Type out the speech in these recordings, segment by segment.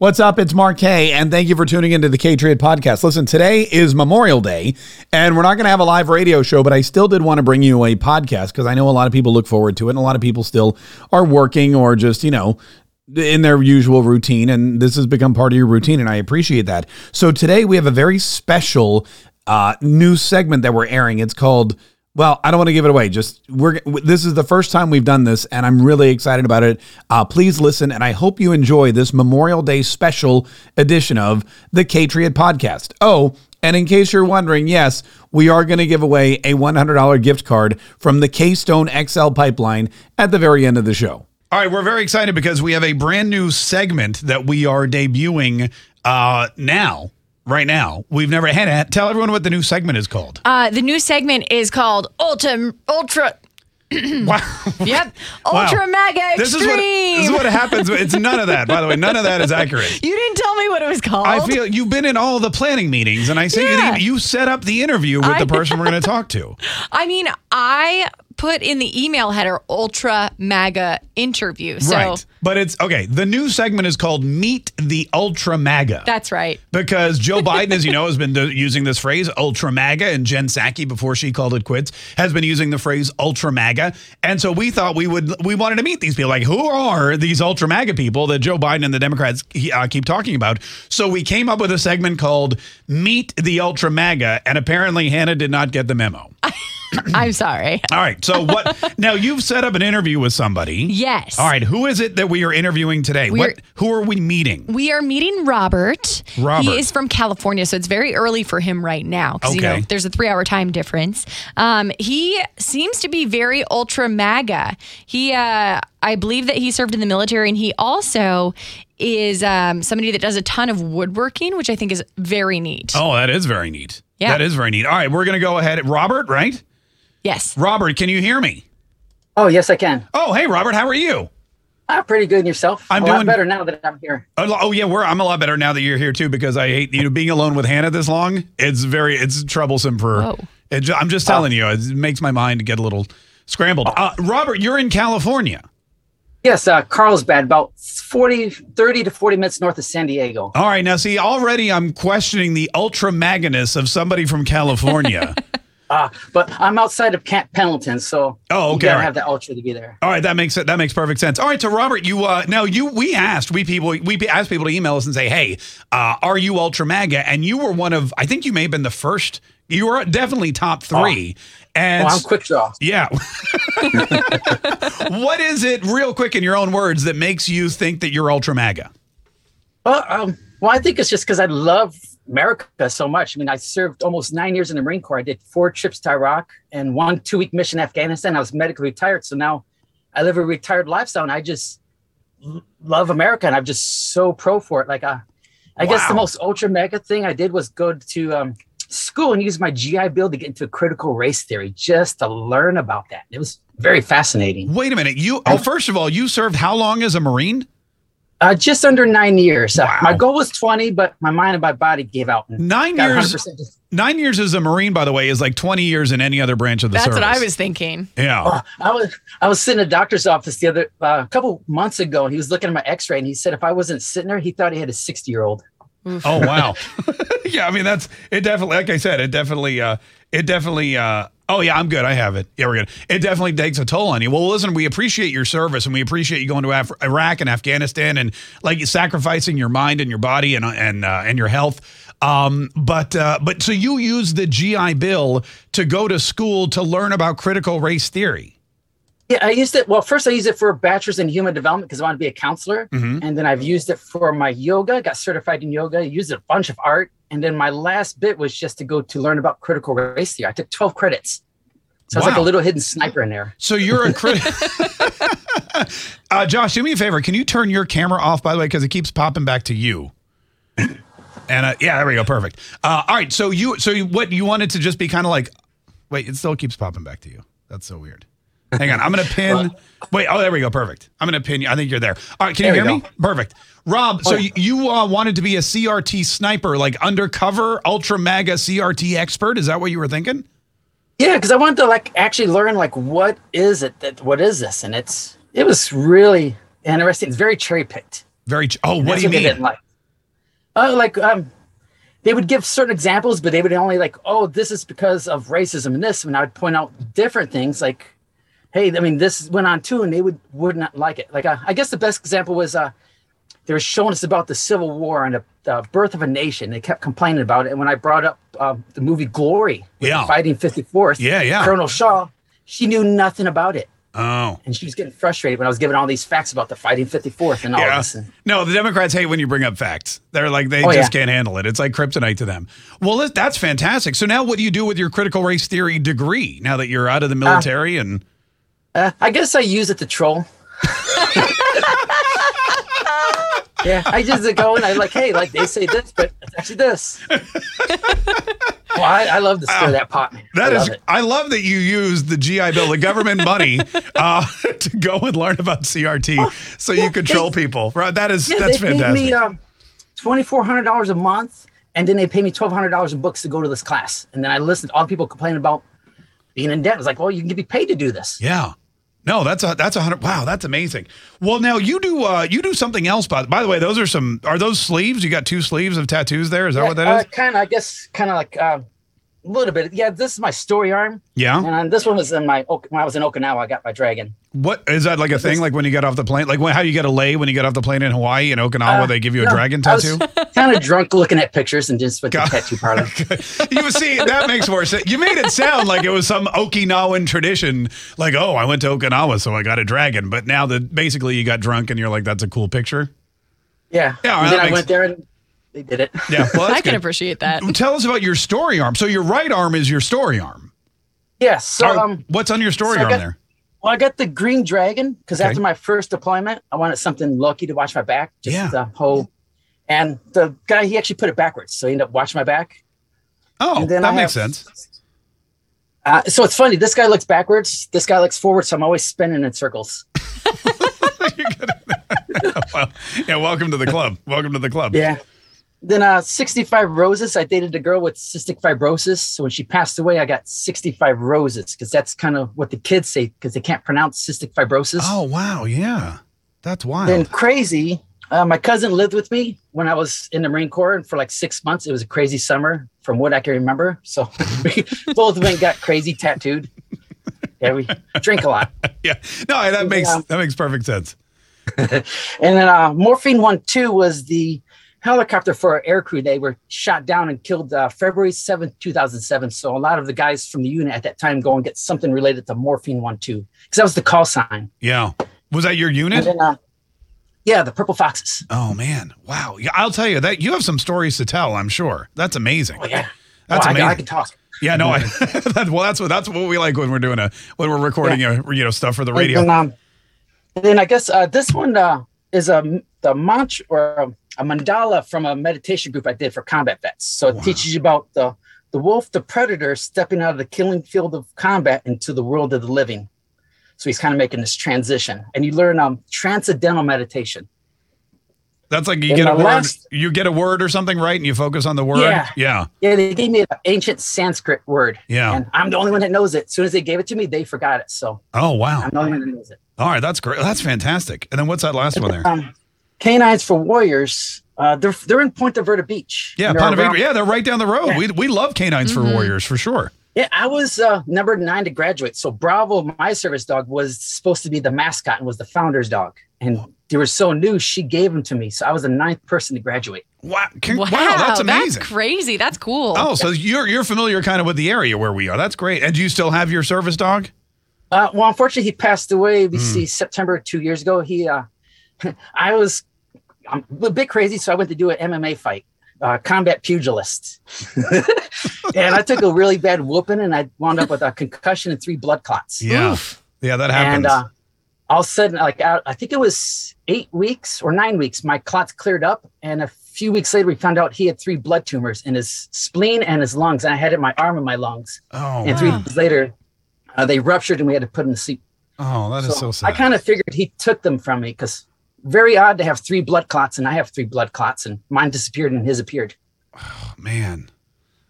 What's up? It's Mark Kaye, and thank you for tuning into the K Podcast. Listen, today is Memorial Day, and we're not going to have a live radio show, but I still did want to bring you a podcast because I know a lot of people look forward to it, and a lot of people still are working or just, you know, in their usual routine, and this has become part of your routine, and I appreciate that. So today we have a very special uh, news segment that we're airing. It's called well, I don't want to give it away. Just we're this is the first time we've done this, and I'm really excited about it. Uh, please listen, and I hope you enjoy this Memorial Day special edition of the Kaytriot Podcast. Oh, and in case you're wondering, yes, we are going to give away a $100 gift card from the Keystone XL pipeline at the very end of the show. All right, we're very excited because we have a brand new segment that we are debuting uh, now right now. We've never had it. Tell everyone what the new segment is called. Uh, the new segment is called Ultra Ultra. wow. Yep. Ultra Wow. Mega Extreme. This is what this is what happens. It's none of that. By the way, none of that is accurate. you didn't tell me what it was called. I feel you've been in all the planning meetings, and I see Yeah. you, you set up the interview with I- the person we're going to talk to. I mean, I put in the email header Ultra MAGA Interview. So right, but it's okay. The new segment is called "Meet the Ultra MAGA." that's right. because Joe Biden, as you know, has been do- using this phrase "ultra MAGA," and Jen Psaki, before she called it quits, has been using the phrase "ultra MAGA." And so we thought we would we wanted to meet these people. Like, who are these ultra MAGA people that Joe Biden and the Democrats uh, keep talking about? So we came up with a segment called "Meet the Ultra MAGA," and apparently Hannah did not get the memo. I'm sorry. All right, so what? now you've set up an interview with somebody. Yes. All right, who is it that we are interviewing today? We're- what? Who are we meeting? We are meeting Robert. Robert. He is from California, so it's very early for him right now because you know Okay. there's a three-hour time difference. Um, he seems to be very ultra MAGA. He, uh, I believe that he served in the military, and he also is um, somebody that does a ton of woodworking, which I think is very neat. Oh, that is very neat. Yeah. That is very neat. All right, we're going to go ahead. Robert, right? Yes. Robert, can you hear me? Oh, yes, I can. Oh, hey, Robert, how are you? I'm pretty good. And yourself? I'm a doing- lot better now that I'm here. Oh, oh, yeah, we're. I'm a lot better now that you're here too because I hate you know being alone with Hannah this long. It's very it's troublesome for. Whoa. It, I'm just telling you, it makes my mind get a little scrambled. Uh, Robert, you're in California. Yes, uh, Carlsbad, about 40, 30 to 40 minutes north of San Diego. All right, now see, already I'm questioning the ultra magnus of somebody from California. Uh, but I'm outside of Camp Pendleton, so Oh, you okay, gotta all right. have the ultra to be there. All right, that makes that makes perfect sense. All right, so Robert, you uh now you we asked we people we asked people to email us and say, hey, uh, are you ultra MAGA? And you were one of I think you may have been the first. You were definitely top three. And Oh, I'm quick draw. yeah, what is it, real quick in your own words, that makes you think that you're ultra MAGA? Well, um, well, I think it's just because I love America so much. I mean, I served almost nine years in the Marine Corps. I did four trips to Iraq and one two week mission in Afghanistan. I was medically retired. So now I live a retired lifestyle and I just love America and I'm just so pro for it. Like, uh, I guess the most ultra MAGA thing I did was go to um, school and use my GI Bill to get into critical race theory just to learn about that. It was very fascinating. Wait a minute, you. Oh, first of all, you served how long as a Marine? Uh, just under nine years. Uh, Wow. my goal was 20, but my mind and my body gave out. Nine years. 100%. Nine years as a Marine, by the way, is like 20 years in any other branch of the That's service. That's what I was thinking. Yeah. Oh, I was I was sitting in a doctor's office the other uh, a couple months ago, and he was looking at my X-ray, and he said if I wasn't sitting there, he thought he had a 60 year old. Oh wow. yeah, I mean that's it definitely like I said, it definitely uh it definitely uh oh yeah, I'm good. I have it. Yeah, we're good. It definitely takes a toll on you. Well, listen, we appreciate your service and we appreciate you going to Af- Iraq and Afghanistan and like sacrificing your mind and your body and and uh, and your health. Um but uh but so you use the GI Bill to go to school to learn about critical race theory. Yeah, I used it. Well, first I used it for a bachelor's in human development because I want to be a counselor, Mhm. and then I've used it for my yoga. Got certified in yoga. Used a bunch of art, and then my last bit was just to go to learn about critical race theory. I took 12 credits, so I was like a little hidden sniper in there. So you're a crit. uh, Josh, do me a favor. Can you turn your camera off, by the way, because it keeps popping back to you. And uh, yeah, there we go. Perfect. Uh, all right. So you, so you, what you wanted to just be kind of like, wait, it still keeps popping back to you. That's so weird. Hang on. I'm going to pin. Wait. Oh, there we go. Perfect. I'm going to pin you. I think you're there. All right. Can you hear me? Perfect. Rob, so Oh, you, you uh, wanted to be a CRT sniper, like undercover ultra MAGA CRT expert. Is that what you were thinking? Yeah, because I wanted to like actually learn like what is it that what is this, and it's it was really interesting. It's very cherry picked. Very. ch- Oh, what do you mean? didn't like. Uh, like um, they would give certain examples, but they would only like, oh, this is because of racism and this, and I would point out different things like, hey, I mean, this went on too, and they would would not like it. Like uh, I guess the best example was uh, they were showing us about the Civil War and the, the birth of a nation. They kept complaining about it, and when I brought up uh, the movie Glory, Yeah. the fighting 54th, Yeah, yeah. Colonel Shaw, she knew nothing about it. Oh. And she was getting frustrated when I was giving all these facts about the fighting 54th and all Yeah. this. No, the Democrats hate when you bring up facts. They're like they Oh, just yeah. can't handle it. It's like kryptonite to them. Well, that's fantastic. So now, what do you do with your critical race theory degree now that you're out of the military? and Uh, I guess I use it to troll. yeah, I just go and I like, hey, like they say this, but it's actually this. well, I, I love to stir that pot. That I is, love. I love that you use the GI Bill, the government money, uh, to go and learn about CRT, so you control people. Right? That is Yeah, that's they fantastic. me um, twenty four hundred dollars a month, and then they pay me twelve hundred dollars in books to go to this class. And then I listen to all the people complaining about being in debt. It's like, well, you can be paid to do this. Yeah. No, that's a that's a hundred. Wow, that's amazing. Well, now you do uh you do something else. By by the way, those are some are those sleeves? You got two sleeves of tattoos there. Is that what that is? kind of, I guess, kind of like uh, a little bit. Yeah, this is my story arm. yeah. And uh, this one was in my when I was in Okinawa. I got my dragon. What is that like a thing? Like when you get off the plane, like when, how you get a lay when you get off the plane in Hawaii in Okinawa, Uh, they give you a no, dragon tattoo. kind of drunk looking at pictures and just went to the tattoo parlor. you see, that makes more sense. You made it sound like it was some Okinawan tradition, like oh, I went to Okinawa, so I got a dragon. But now that basically you got drunk and you're like, that's a cool picture. Yeah. Yeah, And then I makes- went there and they did it. Yeah, well, that's I can good. appreciate that. Tell us about your story arm. So your right arm is your story arm. Yeah. So Or um, what's on your story so arm got- there? Well, I got the green dragon because Okay. after my first deployment, I wanted something lucky to watch my back. Just Yeah. the whole. And the guy, he actually put it backwards, so he ended up watching my back. Oh, that I makes have- sense. Uh, so it's funny. This guy looks backwards. This guy looks forward. So I'm always spinning in circles. well, yeah, welcome to the club. Welcome to the club. Yeah. Then uh 65 roses. I dated a girl with cystic fibrosis. So when she passed away, I got 65 roses because that's kind of what the kids say because they can't pronounce cystic fibrosis. Oh wow, yeah, that's wild. Then crazy. Uh, my cousin lived with me when I was in the Marine Corps and for like six months. It was a crazy summer from what I can remember. So we both of them got crazy tattooed. Yeah, we drink a lot. yeah, no, that makes Yeah. that makes perfect sense. And then uh, Morphine One Two was the helicopter for our air crew. They were shot down and killed uh, February seventh, two thousand seven. So a lot of the guys from the unit at that time go and get something related to Morphine One Two because that was the call sign. Yeah, was that your unit? then, uh, yeah, the Purple Foxes. Oh man, wow. Yeah, I'll tell you that you have some stories to tell. I'm sure that's amazing. Oh yeah, That's Well, I, I can talk. Yeah, no, I, that, well, that's what that's what we like when we're doing a when we're recording a, you know stuff for the radio. And, um, and then I guess uh, this one uh, is a the mantra or a, a mandala from a meditation group I did for combat vets. So it teaches you about the the wolf, the predator, stepping out of the killing field of combat into the world of the living. So he's kind of making this transition, and you learn um transcendental meditation. That's like you And get a word, last- you get a word or something right, and you focus on the word. Yeah. yeah, Yeah, they gave me an ancient Sanskrit word. Yeah. And I'm the only one that knows it. As soon as they gave it to me, they forgot it. So Oh wow. I'm the only one that knows it. All right, that's great. That's fantastic. And then what's that last one there? Um, Canines for Warriors. Uh, they're they're in Ponte Verde Beach. Yeah, And they're Ponte Vedra. around- Yeah, they're right down the road. Yeah. We we love canines for warriors for sure. Yeah, I was uh, number nine to graduate. So Bravo, my service dog, was supposed to be the mascot and was the founder's dog. And they were so new, she gave them to me. So I was the ninth person to graduate. Wow, can- Wow, wow, that's amazing. That's crazy. That's cool. oh, so you're you're familiar kind of with the area where we are. That's great. And do you still have your service dog? Uh, well, unfortunately, he passed away. We see September two years ago. He, uh, I was I'm a bit crazy, so I went to do an MMA fight, uh, combat pugilist, and I took a really bad whooping, and I wound up with a concussion and three blood clots. Yeah, yeah, that happens. And uh, all of a sudden, like out, I think it was eight weeks or nine weeks, my clots cleared up, and a few weeks later, we found out he had three blood tumors in his spleen and his lungs. And I had it in my arm and my lungs. Oh, and three wow. days later, uh, they ruptured and we had to put in to seat. oh, that is so, sad. I kind of figured he took them from me because very odd to have three blood clots and I have three blood clots and mine disappeared and his appeared. Oh, man,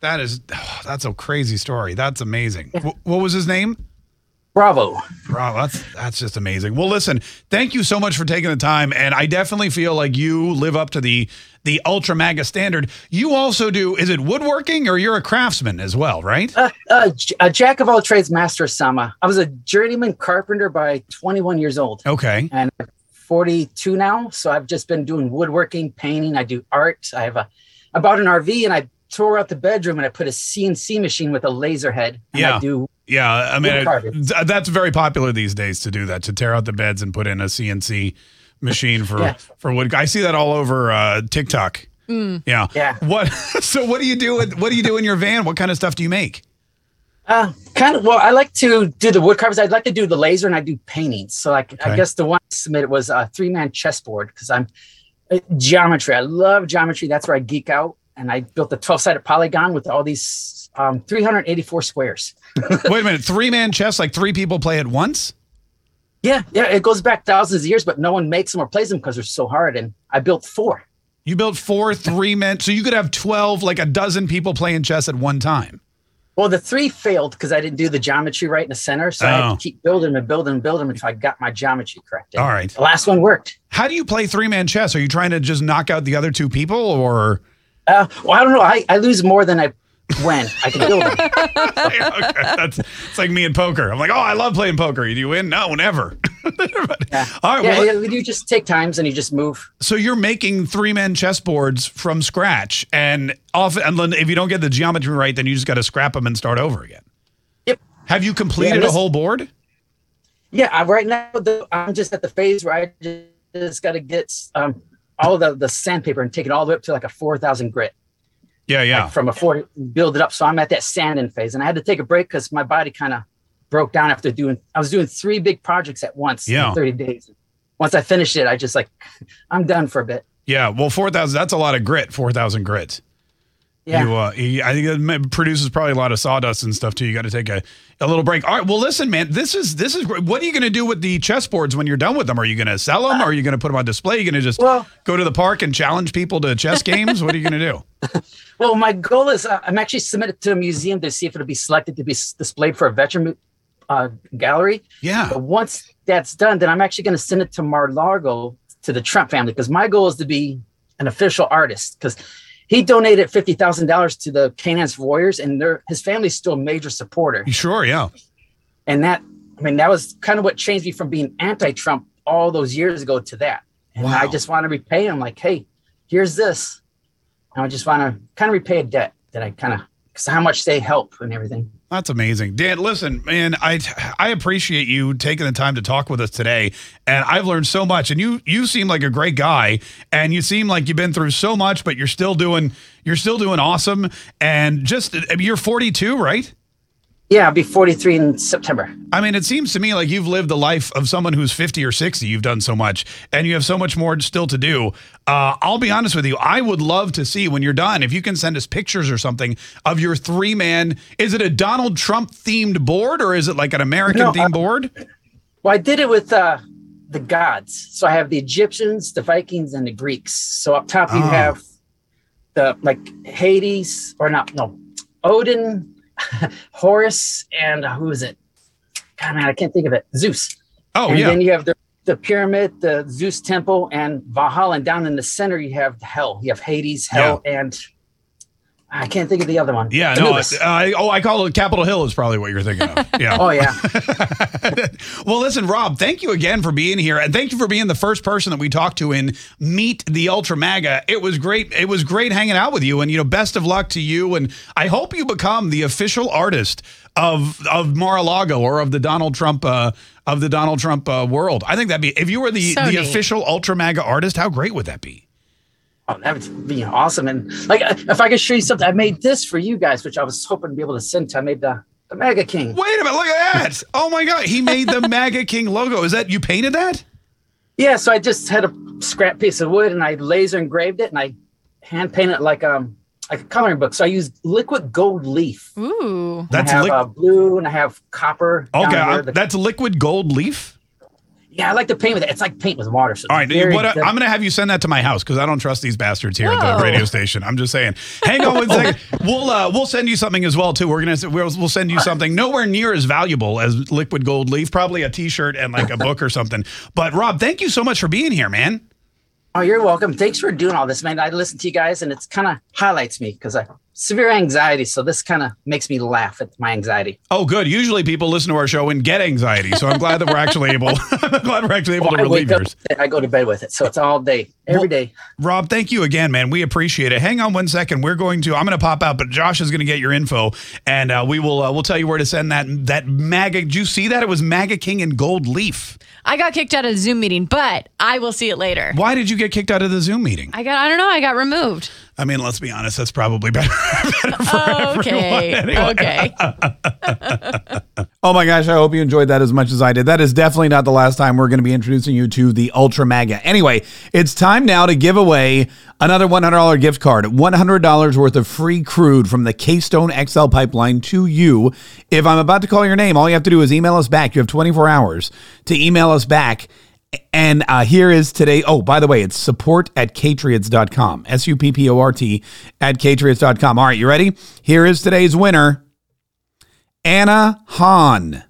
that is oh, that's a crazy story. That's amazing. Wh- what was his name? Bravo. Wow, that's that's just amazing. Well, listen, thank you so much for taking the time, and I definitely feel like you live up to the the ultra maga standard. You also do is it woodworking or you're a craftsman as well, right? Uh, uh, j- a jack of all trades, master of some. Uh, I was a journeyman carpenter by 21 years old Okay. and I'm 42 now. So I've just been doing woodworking, painting. I do art. I have a, I bought an RV and I tore out the bedroom and I put a CNC machine with a laser head. And Yeah. I do. Yeah, I mean it- that's very popular these days to do that to tear out the beds and put in a CNC machine for Yeah. for wood. I see that all over uh, TikTok. Yeah. Yeah. What? So what do you do? With, what do you do in your van? What kind of stuff do you make? Uh, kind of. Well, I like to do the wood carvings. I'd like to do the laser and I do paintings. So like, Okay. I guess the one I submitted was a three man chessboard because I'm uh, geometry. I love geometry. That's where I geek out. And I built a 12 sided polygon with all these um, 384 squares. Wait a minute, three man chess, like three people play at once? Yeah, yeah, it goes back thousands of years, but no one makes them or plays them because they're so hard. And I built four. You built four three men, so you could have twelve, like a dozen people playing chess at one time. Well, the three failed because I didn't do the geometry right in the center. So I had Oh. to keep building and building and building until I got my geometry correct. And All right. The last one worked. How do you play three man chess? Are you trying to just knock out the other two people, or Uh, well, I don't know. I, I lose more than I win. I can build them. okay, that's it's like me in poker. I'm like, oh, I love playing poker. Do you win? No, never. Yeah. All right. yeah, well, yeah, you just take times and you just move. so you're making three man chessboards from scratch, and often, and if you don't get the geometry right, then you just got to scrap them and start over again. Yep. Have you completed Yeah, a whole board? Yeah, I, right now the, I'm just at the phase where I just, just got to get um, all the, the sandpaper and take it all the way up to like a 4,000 grit. Yeah, yeah. like from a four, build it up. So I'm at that sanding phase. And I had to take a break because my body kind of broke down after doing, I was doing three big projects at once Yeah. in 30 days. Once I finished it, I just like, I'm done for a bit. Yeah, well, four thousand. That's a lot of grit. Four thousand grit. Yeah. You, uh, he- I think it produces probably a lot of sawdust and stuff too. You got to take a, a little break. All right. Well, listen, man. This is this is great. What are you going to do with the chessboards when you're done with them? Are you going to sell them? Or are you going to put them on display? Are you going to just Well- go to the park and challenge people to chess games? what are you going to do? Well, my goal is uh, I'm actually submitted to a museum to see if it'll be selected to be s- displayed for a veteran uh, gallery. Yeah. But once that's done, then I'm actually going to send it to Mar-Largo to the Trump family because my goal is to be an official artist because he donated fifty thousand dollars to the Canines Warriors and their his family's still a major supporter. Sure. Yeah. And that I mean that was kind of what changed me from being anti-Trump all those years ago to that. And I just want to repay him like, hey, here's this. And I just want to kind of repay a debt that I kind of because how much they help and everything. That's amazing. Dan, listen, man, I I appreciate you taking the time to talk with us today. And I've learned so much. And you you seem like a great guy and you seem like you've been through so much, but you're still doing you're still doing awesome. And just you're 42, right? Yeah, I'll be 43 in September. I mean, it seems to me like you've lived the life of someone who's 50 or 60. You've done so much and you have so much more still to do. Uh, I'll be honest with you. I would love to see when you're done, if you can send us pictures or something of your three man. Is it a Donald Trump themed board or is it like an American No, themed uh, board? Well, I did it with uh, the gods. So I have the Egyptians, the Vikings, and the Greeks. So up top you Oh. have the like Hades, or not, no, Odin, Horus, and who is it? God, man, I can't think of it. Zeus. Oh, and yeah. then you have the, the pyramid, the Zeus temple, and Valhalla. And down in the center, you have hell. You have Hades, hell, and I can't think of the other one. yeah, no. Anubis. I, oh, I call it Capitol Hill is probably what you're thinking of. Yeah. oh, yeah. well, listen, Rob, thank you again for being here, and thank you for being the first person that we talked to in Meet the Ultra Maga. It was great. It was great hanging out with you, and you know, best of luck to you. And I hope you become the official artist of of Mar-a-Lago or of the Donald Trump uh, of the Donald Trump uh, world. I think that'd be if you were the So the neat. official Ultra Maga artist. How great would that be? Oh, that would be awesome. And like, uh, if I could show you something, I made this for you guys, which I was hoping to be able to send to. I made the, the MAGA King. Wait a minute, look at that! oh my God, he made the MAGA King logo. Is that you painted that? Yeah, so I just had a scrap piece of wood and I laser engraved it and I hand painted it like um like a coloring book. So I use liquid gold leaf. Ooh. That's I have li- uh, blue and I have copper. okay. here. The- that's liquid gold leaf. Yeah, I like to paint with it. It's like paint with water. So All right, it's what, good. I'm going to have you send that to my house because I don't trust these bastards here at the radio station. I'm just saying. Hang on one second. We'll uh, we'll send you something as well too. We're gonna we'll, we'll send you something nowhere near as valuable as liquid gold leaf. Probably a T-shirt and like a book or something. But Rob, thank you so much for being here, man. Oh, you're welcome. Thanks for doing all this, man. I listen to you guys, and it's kind of highlights me because I severe anxiety. So this kind of makes me laugh at my anxiety. Oh, good. Usually people listen to our show and get anxiety, so I'm glad that we're actually able. I'm glad we're actually able to I relieve yours. I go to bed with it, so it's all day, every Well- day. Rob, thank you again, man. We appreciate it. Hang on one second. We're going to. I'm going to pop out, but Josh is going to get your info, and uh, we will. Uh, we'll tell you where to send that. That MAGA. Did you see that? It was MAGA King in gold leaf. I got kicked out of the Zoom meeting, but I will see it later. Why did you get kicked out of the Zoom meeting? I got, I don't know, I got removed. I mean, let's be honest. That's probably better. better for Okay. everyone. Anyway. Okay. Oh my gosh, I hope you enjoyed that as much as I did. That is definitely not the last time we're going to be introducing you to the Ultra MAGA. Anyway, it's time now to give away another $100 gift card, $100 worth of free crude from the Keystone XL pipeline to you. If I'm about to call your name, all you have to do is email us back. You have 24 hours to email us back. And uh, here is today. Oh, by the way, it's support at kaytriots.com. S U P P O R T at kaytriots.com. All right, you ready? Here is today's winner. Anna Hahn.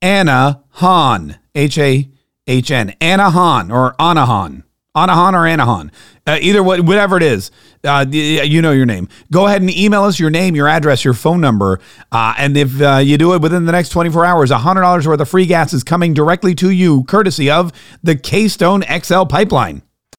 Anna Hahn. H A H N. Anna Hahn or Anna Hahn. Anna Hahn or Anna Hahn. Uh, either what, whatever it is, uh, you know your name. Go ahead and email us your name, your address, your phone number. Uh, and if uh, you do it within the next 24 hours, $100 worth of free gas is coming directly to you, courtesy of the Keystone XL pipeline.